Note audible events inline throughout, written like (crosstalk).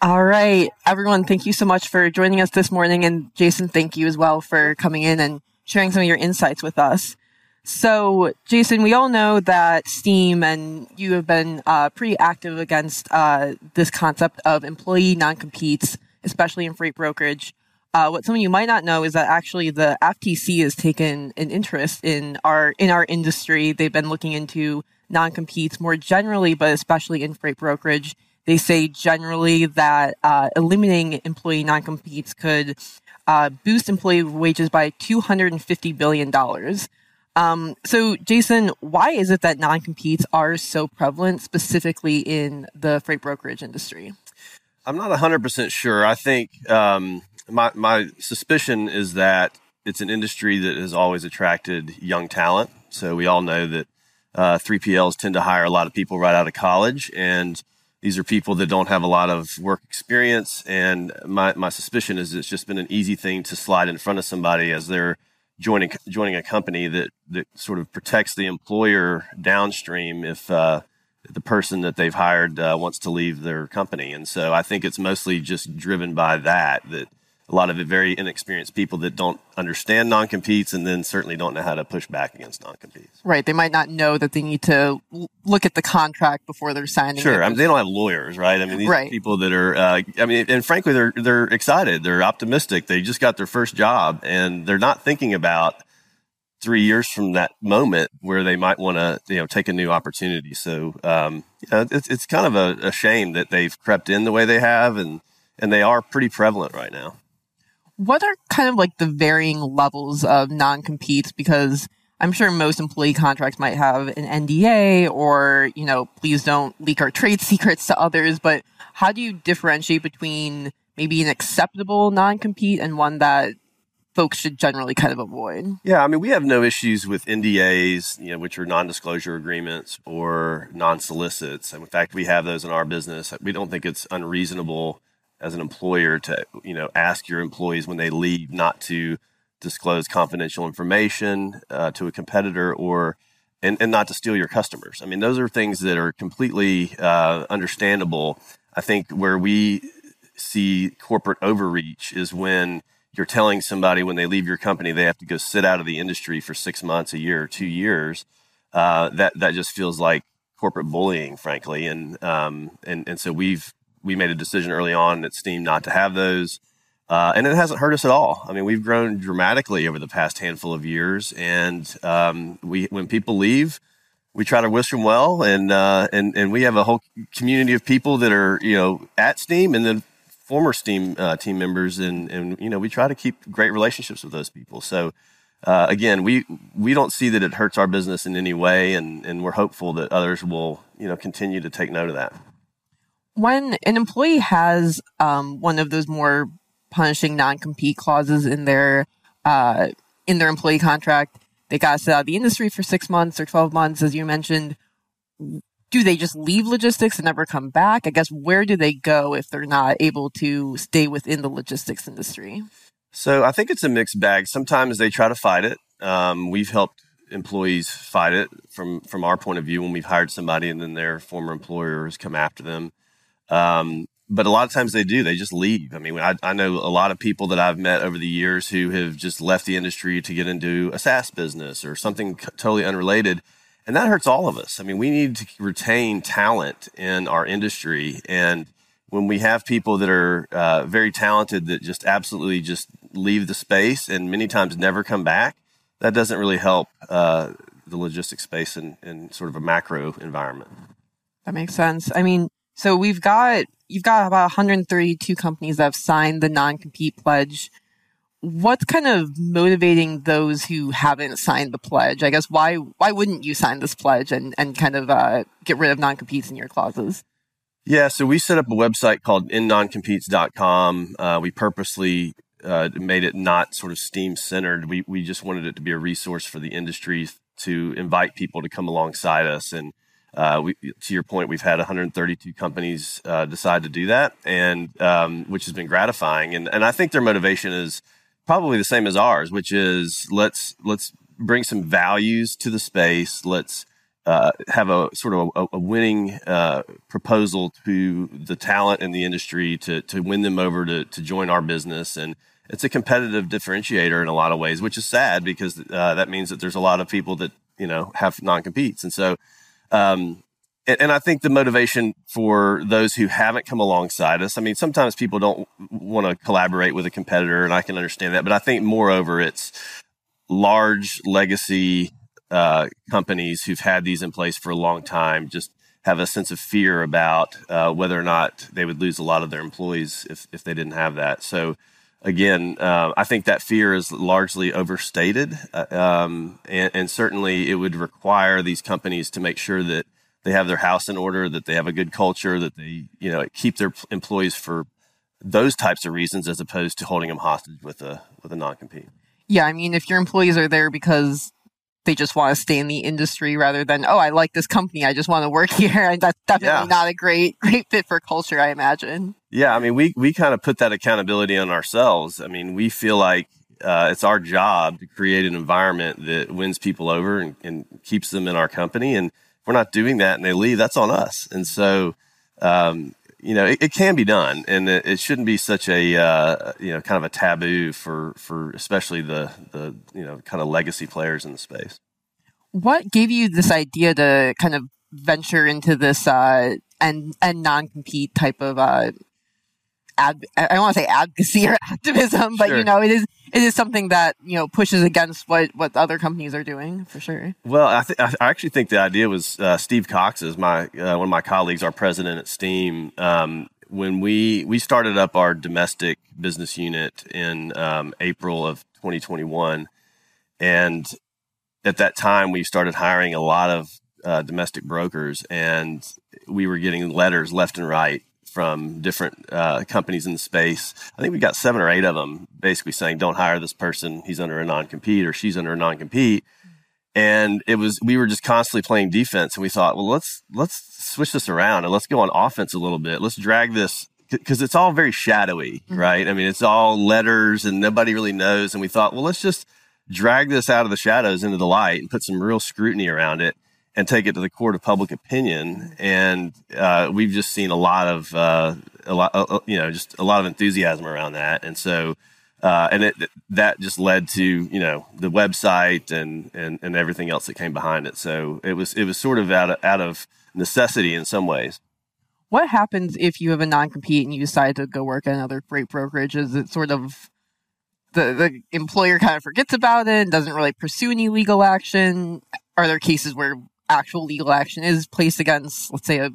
All right, everyone, thank you so much for joining us this morning. And Jason, thank you as well for coming in and sharing some of your insights with us. So, Jason, we all know that Steam and you have been uh, pretty active against uh, this concept of employee non competes, especially in freight brokerage. Uh, what some of you might not know is that actually the FTC has taken an interest in our in our industry. They've been looking into non competes more generally, but especially in freight brokerage. They say generally that uh, eliminating employee non competes could uh, boost employee wages by $250 billion. Um, so, Jason, why is it that non competes are so prevalent, specifically in the freight brokerage industry? I'm not 100% sure. I think um, my, my suspicion is that it's an industry that has always attracted young talent. So, we all know that uh, 3PLs tend to hire a lot of people right out of college. And these are people that don't have a lot of work experience. And my, my suspicion is it's just been an easy thing to slide in front of somebody as they're joining joining a company that that sort of protects the employer downstream if uh, the person that they've hired uh, wants to leave their company. And so I think it's mostly just driven by that that a lot of it very inexperienced people that don't understand non-competes and then certainly don't know how to push back against non-competes. Right. They might not know that they need to look at the contract before they're signing. Sure. I mean, they don't have lawyers, right? I mean, these right. people that are, uh, I mean, and frankly, they're, they're excited. They're optimistic. They just got their first job and they're not thinking about three years from that moment where they might want to, you know, take a new opportunity. So, um, you know, it's, it's kind of a, a shame that they've crept in the way they have and, and they are pretty prevalent right now what are kind of like the varying levels of non competes? Because I'm sure most employee contracts might have an NDA or, you know, please don't leak our trade secrets to others. But how do you differentiate between maybe an acceptable non compete and one that folks should generally kind of avoid? Yeah, I mean, we have no issues with NDAs, you know, which are non-disclosure agreements or non-solicits. In fact, we have those in our business. We don't think it's unreasonable as an employer to you know ask your employees when they leave not to disclose confidential information uh, to a competitor or and, and not to steal your customers. I mean, those are things that are completely uh, understandable. I think where we see corporate overreach is when you're telling somebody when they leave your company they have to go sit out of the industry for six months, a year, two years. Uh, that that just feels like corporate bullying, frankly, and um, and and so we've we made a decision early on at Steam not to have those. Uh, and it hasn't hurt us at all. I mean, we've grown dramatically over the past handful of years, and um, we when people leave, we try to wish them well, and uh, and and we have a whole community of people that are you know at Steam and then former Steam uh, team members, and and you know we try to keep great relationships with those people. So uh, again, we we don't see that it hurts our business in any way, and and we're hopeful that others will you know continue to take note of that when an employee has um, one of those more punishing non-compete clauses in their uh, in their employee contract, they got sit out of the industry for six months or twelve months, as you mentioned. Do they just leave logistics and never come back? I guess where do they go if they're not able to stay within the logistics industry? So I think it's a mixed bag. Sometimes they try to fight it. Um, we've helped employees fight it from from our point of view when we've hired somebody and then their former employer has come after them. Um, but a lot of times they do. They just leave. I mean, I, I, know a lot of people that I've met over the years who have just left the industry to get into a SaaS business or something totally unrelated. And that hurts all of us. I mean, we need to retain talent in our industry. And when we have people that are uh, very talented that just absolutely just leave the space and many times never come back, that doesn't really help uh, the logistics space in, in sort of a macro environment. That makes sense. I mean, so we've got you've got about 132 companies that have signed the non-compete pledge. What's kind of motivating those who haven't signed the pledge? I guess why why wouldn't you sign this pledge and and kind of uh, get rid of non-competes in your clauses? Yeah, so we set up a website called endnoncompetes.com. Uh, we purposely uh, made it not sort of Steam centered. We we just wanted it to be a resource for the industry to invite people to come alongside us and uh, we, to your point, we've had 132 companies uh, decide to do that, and um, which has been gratifying. And and I think their motivation is probably the same as ours, which is let's let's bring some values to the space. Let's uh, have a sort of a, a winning uh, proposal to the talent in the industry to to win them over to to join our business, and it's a competitive differentiator in a lot of ways, which is sad because uh, that means that there's a lot of people that you know have non competes, and so. Um, and, and I think the motivation for those who haven't come alongside us, I mean, sometimes people don't want to collaborate with a competitor, and I can understand that. But I think, moreover, it's large legacy uh, companies who've had these in place for a long time just have a sense of fear about uh, whether or not they would lose a lot of their employees if, if they didn't have that. So, again, uh, I think that fear is largely overstated. Uh, um, and, and, certainly it would require these companies to make sure that they have their house in order, that they have a good culture, that they, you know, keep their employees for those types of reasons as opposed to holding them hostage with a, with a non-compete. Yeah. I mean, if your employees are there because they just want to stay in the industry rather than oh I like this company I just want to work (laughs) here and that's definitely yeah. not a great (laughs) great fit for culture I imagine. Yeah, I mean we we kind of put that accountability on ourselves. I mean we feel like uh, it's our job to create an environment that wins people over and, and, keeps them in our company. And if we're not doing that and they leave, that's on us. And so, um, you know, it, it, can be done, and it, it shouldn't be such a uh, you know kind of a taboo for for especially the the you know kind of legacy players in the space. What gave you this idea to kind of venture into this uh, and and non compete type of uh, ad, I don't want to say advocacy or (laughs) activism, but sure. you know, it is it is something that you know pushes against what what other companies are doing for sure. Well, I, th- I actually think the idea was uh, Steve Cox's my uh, one of my colleagues, our president at Steam. Um, when we we started up our domestic business unit in um, April of 2021, and at that time we started hiring a lot of uh, domestic brokers, and we were getting letters left and right from different uh, companies in the space. I think we got seven or eight of them basically saying, "Don't hire this person; he's under a non-compete or she's under a non-compete." And it was we were just constantly playing defense, and we thought, well, let's let's switch this around and let's go on offense a little bit. Let's drag this because it's all very shadowy, mm-hmm. right? I mean, it's all letters and nobody really knows. And we thought, well, let's just drag this out of the shadows into the light and put some real scrutiny around it and take it to the court of public opinion. And uh, we've just seen a lot of uh, a lot, uh, uh, you know, just a lot of enthusiasm around that. And so, uh, and it, that just led to you know the website and, and and everything else that came behind it. So it was it was sort of out of, out of necessity in some ways. What happens if you have a non compete and you decide to go work at another freight brokerage? Is it sort of the, the employer kind of forgets about it and doesn't really pursue any legal action? Are there cases where actual legal action is placed against, let's say, a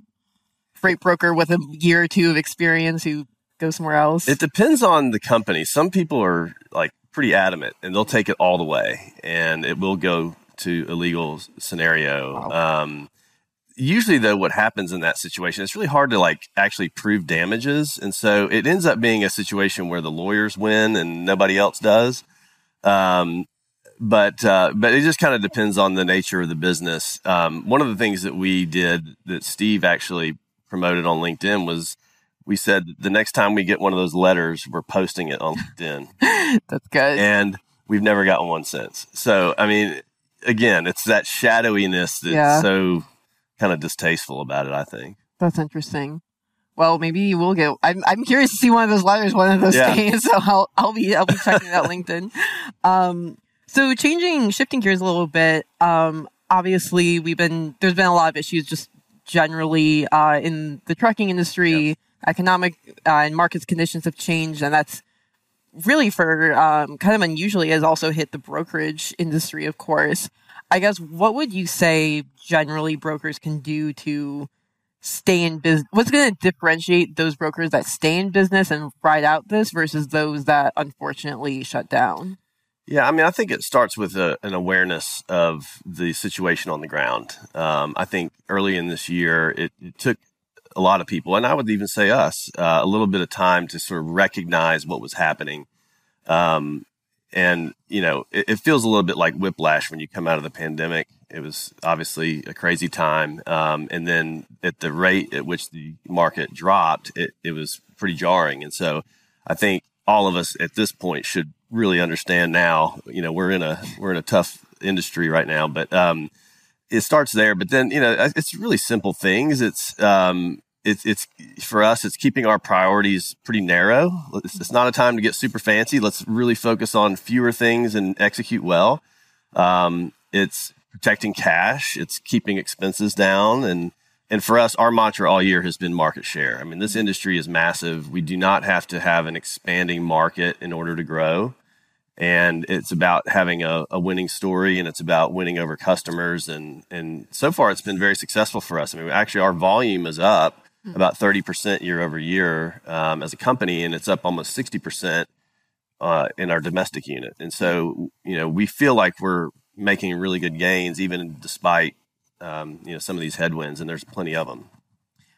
freight broker with a year or two of experience who goes somewhere else? It depends on the company. Some people are like pretty adamant and they'll take it all the way and it will go to a legal scenario. Wow. Um, usually though what happens in that situation it's really hard to like actually prove damages and so it ends up being a situation where the lawyers win and nobody else does um, but uh, but it just kind of depends on the nature of the business. Um, one of the things that we did that Steve actually promoted on LinkedIn was we said the next time we get one of those letters, we're posting it on LinkedIn. (laughs) That's good. And we've never gotten one since. So I mean, again, it's that shadowiness that's yeah. so kind of distasteful about it. I think that's interesting. Well, maybe you will get. I'm I'm curious to see one of those letters one of those yeah. days. (laughs) So I'll I'll be I'll be checking out LinkedIn. (laughs) Um, so changing, shifting gears a little bit. Um, obviously, we've been there's been a lot of issues just generally uh, in the trucking industry. Yep. Economic uh, and markets conditions have changed, and that's really for um, kind of unusually has also hit the brokerage industry. Of course, I guess what would you say generally brokers can do to stay in business? What's going to differentiate those brokers that stay in business and ride out this versus those that unfortunately shut down? Yeah, I mean, I think it starts with a, an awareness of the situation on the ground. Um, I think early in this year, it, it, took a lot of people, and I would even say us, uh, a little bit of time to sort of recognize what was happening. Um, and, you know, it, it, feels a little bit like whiplash when you come out of the pandemic. It was obviously a crazy time. Um, and then at the rate at which the market dropped, it, it was pretty jarring. And so I think all of us at this point should really understand now. You know, we're in a we're in a tough industry right now, but um, it starts there, but then you know it's really simple things. It's um, it's it's for us. It's keeping our priorities pretty narrow. It's, it's, not a time to get super fancy. Let's really focus on fewer things and execute well. Um, it's protecting cash. It's keeping expenses down, and and for us, our mantra all year has been market share. I mean, this industry is massive. We do not have to have an expanding market in order to grow and it's about having a, a, winning story and it's about winning over customers. And and so far it's been very successful for us. I mean actually our volume is up hmm. about 30% year over year um, as a company and it's up almost 60% uh, in our domestic unit. And so you know we feel like we're making really good gains even despite um, you know some of these headwinds and there's plenty of them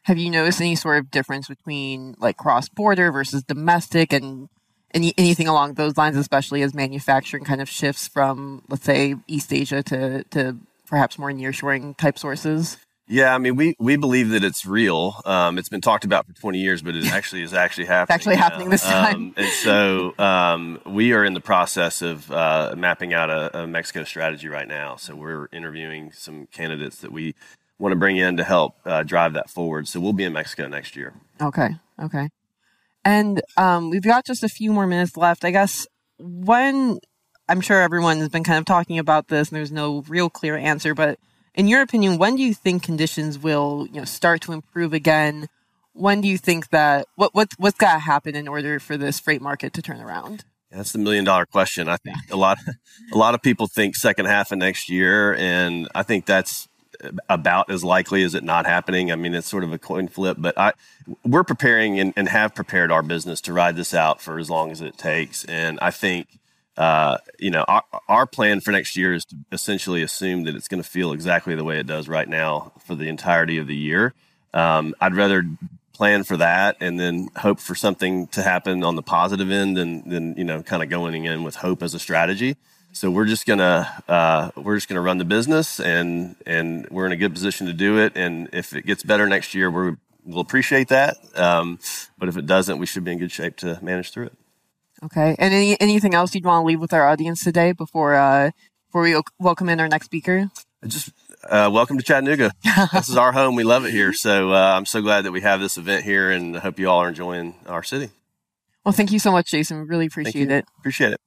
have you noticed any sort of difference between like cross border versus domestic? And any, anything along those lines, especially as manufacturing kind of shifts from, let's say, East Asia to, to perhaps more nearshoring type sources? Yeah, I mean, we, we believe that it's real. Um, it's been talked about for 20 years, but it (laughs) actually is actually happening. it's actually happening this time. Um, and so um, we are in the process of uh, mapping out a, a, Mexico strategy right now. So we're interviewing some candidates that we want to bring in to help uh, drive that forward. So we'll be in Mexico next year. Okay. Okay. And um, we've got just a few more minutes left. I guess when I'm sure everyone has been kind of talking about this, and there's no real clear answer. But in your opinion, when do you think conditions will you know start to improve again? When do you think that what what what's got to happen in order for this freight market to turn around? That's the million dollar question. I think a lot a lot of people think second half of next year, and I think that's about as likely as it not happening. I mean, it's sort of a coin flip, but I, we're preparing and, and have prepared our business to ride this out for as long as it takes. And I think, uh, you know, our, our plan for next year is to essentially assume that it's going to feel exactly the way it does right now for the entirety of the year. Um, I'd rather plan for that and then hope for something to happen on the positive end than, than you know, kind of going in with hope as a strategy. So we're just gonna uh, we're just gonna run the business, and and we're in a good position to do it. And if it gets better next year, we will appreciate that. Um, but if it doesn't, we should be in good shape to manage through it. Okay. And any anything else you'd want to leave with our audience today before uh, before we welcome in our next speaker? Just uh, welcome to Chattanooga. (laughs) this is our home. We love it here. So uh, I'm so glad that we have this event here, and I hope you all are enjoying our city. Well, thank you so much, Jason. we Really appreciate it. Appreciate it.